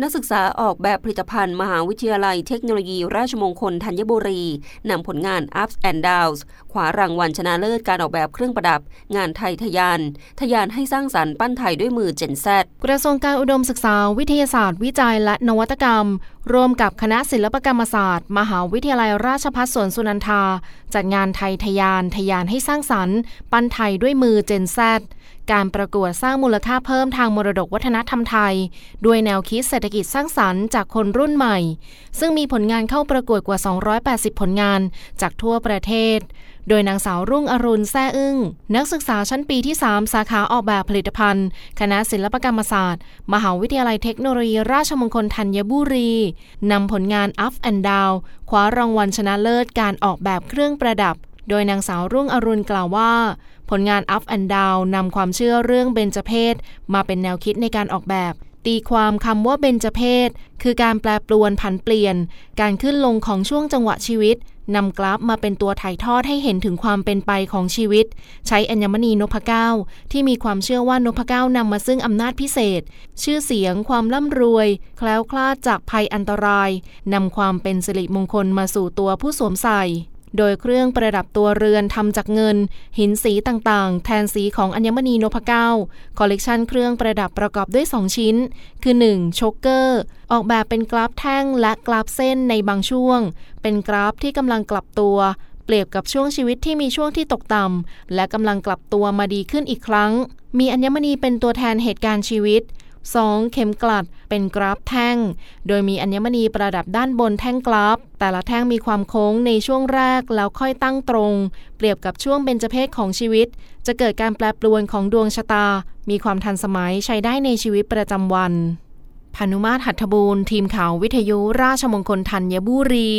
นักศึกษาออกแบบผลิตภัณฑ์ มหาวิทยาลัยเทคโนโลยี ราชมงคลธัญบุรี นำผลงาน Ups and Downs ขวารางวัลชนะเลิศการออกแบบเครื่องประดับ งานไทยทยาน ทยานให้สร้างสรรค์ปั้นไทยด้วยมือเจนแซกระทรวงการอุดมศึกษา วิทยาศาสตร์ วิจัยและนวัตกรรมร่วมกับคณะศิลปกรรมศาสตร์ มหาวิทยาลัยราชภัฏสวนสุนันทา จัดงานไทยทยานทยานให้สร้างสรรค์ ปั้นไทยด้วยมือเจนแซการประกวดสร้างมูลค่าเพิ่มทางมรดกวัฒนธรรมไทย ด้วยแนวคิดเศรษฐกิจสร้างสรรค์จากคนรุ่นใหม่ ซึ่งมีผลงานเข้าประกวดกว่า 280 ผลงานจากทั่วประเทศโดยนางสาวรุ่งอรุณแซ่อึ้ง นักศึกษาชั้นปีที่ 3 สาขาออกแบบผลิตภัณฑ์ คณะศิลปกรรมศาสตร์ มหาวิทยาลัยเทคโนโลยี ราชมงคลธัญบุรีนำผลงาน Up and Down คว้ารางวัลชนะเลิศการออกแบบเครื่องประดับ โดยนางสาวรุ่งอรุณกล่าวว่า ผลงาน Up and Down นำความเชื่อเรื่องเบญจเพศมาเป็นแนวคิดในการออกแบบ ตีความคำว่าเบญจเพศคือการแปลปรวนผันเปลี่ยน การขึ้นลงของช่วงจังหวะชีวิตนำกราฟมาเป็นตัวถ่ายทอดให้เห็นถึงความเป็นไปของชีวิต ใช้อัญมณีนพเก้าที่มีความเชื่อว่านพเก้านำมาซึ่งอำนาจพิเศษ ชื่อเสียง ความร่ำรวย แคล้วคลาดจากภัยอันตรายนำความเป็นสิริมงคลมาสู่ตัวผู้สวมใส่ โดยเครื่องประดับตัวเรือนทำจากเงิน หินสีต่างๆ แทนสีของอัญมณีนพเก้าคอลเลกชันเครื่องประดับประกอบด้วย 2 ชิ้น คือ 1. choker ออกแบบเป็นกราฟแท่งและกราฟเส้นในบางช่วง เป็นกราฟที่กำลังกลับตัวเปรียบกับช่วงชีวิตที่มีช่วงที่ตกต่ำและกำลังกลับตัวมาดีขึ้นอีกครั้ง มีอัญมณีเป็นตัวแทนเหตุการณ์ชีวิต 2. เข็มกลัดเป็นกราฟแท่ง โดยมีอัญมณีประดับด้านบนแท่งกราฟ แต่ละแท่งมีความโค้งในช่วงแรกแล้วค่อยตั้งตรง เปรียบกับช่วงเบญจเพศของชีวิต จะเกิดการแปรปรวนของดวงชะตา มีความทันสมัยใช้ได้ในชีวิตประจำวันพานุมาตรหัตถบูรณ์ทีมข่าววิทยุราชมงคลธัญบุรี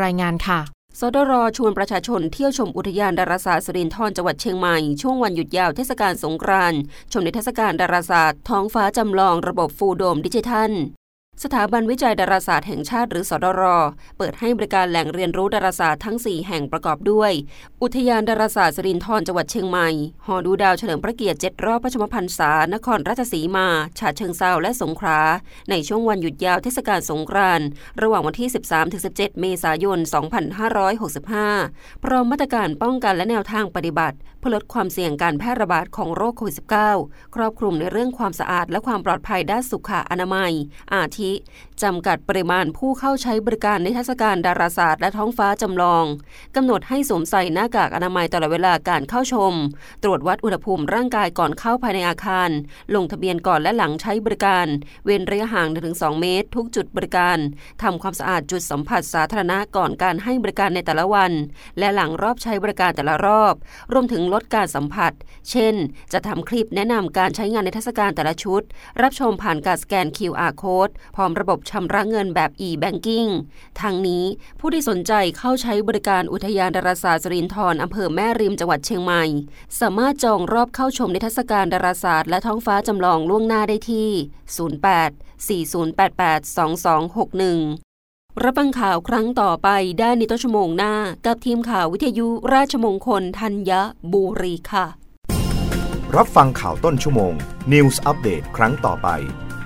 รายงานค่ะ สดรชวนประชาชนเที่ยวชมอุทยานดาราศาสตร์สิรินทร์จังหวัดเชียงใหม่ ช่วงวันหยุดยาวเทศกาลสงกรานต์ชมในเทศกาลดาราศาสตร์ท้องฟ้าจำลองระบบฟูโดมดิจิทัล สถาบันวิจัยดาราศาสตร์แห่งชาติหรือสดร เปิดให้บริการแหล่งเรียนรู้ดาราศาสตร์ทั้ง 4 แห่งประกอบด้วย อุทยานดาราศาสตร์สรินทร์จังหวัดเชียงใหม่ หอดูดาวเฉลิมพระเกียรติ7รอบพระชมพรรษา นครราชสีมา ฉะเชิงเซาและสงขลา ในช่วงวันหยุดยาวเทศกาลสงกรานต์ระหว่างวันที่ 13-17 เมษายน 2565 พร้อมมาตรการป้องกันและแนวทางปฏิบัติ เพื่อลดความเสี่ยงการแพร่ระบาดของโรคโควิด -19 ครอบคลุมในเรื่องความสะอาดและความปลอดภัยด้านสุขอนามัย อาทิจำกัดปริมาณผู้เข้าใช้บริการในเทศกาลดาราศาสตร์และท้องฟ้าจำลองกำหนดให้สวมใส่หน้ากากอนามัยตลอดเวลาการเข้าชม ตรวจวัดอุณหภูมิร่างกายก่อนเข้าภายในอาคาร ลงทะเบียนก่อนและหลังใช้บริการ เว้นระยะห่างถึง2เมตร ทุกจุดบริการทำความสะอาดจุดสัมผัสสาธารณะก่อนการให้บริการในแต่ละวัน และหลังรอบใช้บริการแต่ละรอบ รวมถึงลดการสัมผัส เช่น จะทำคลิปแนะนำการใช้งานในเทศกาลแต่ละชุด รับชมผ่านการสแกน QR code พร้อมระบบชำระเงินแบบ e-banking ทางนี้ผู้ที่สนใจเข้าใช้บริการอุทยานดาราศาสตร์สรินทร์อำเภอแม่ริมจังหวัดเชียงใหม่ สามารถจองรอบเข้าชมในเทศกาลดาราศาสตร์และท้องฟ้าจำลองล่วงหน้าได้ที่ 08 4088 2261รับฟังข่าวครั้งต่อไปได้ในต้นชั่วโมงหน้า กับทีมข่าววิทยุราชมงคลธัญบุรีค่ะ รับฟังข่าวต้นชั่วโมง News อัปเดตครั้งต่อไป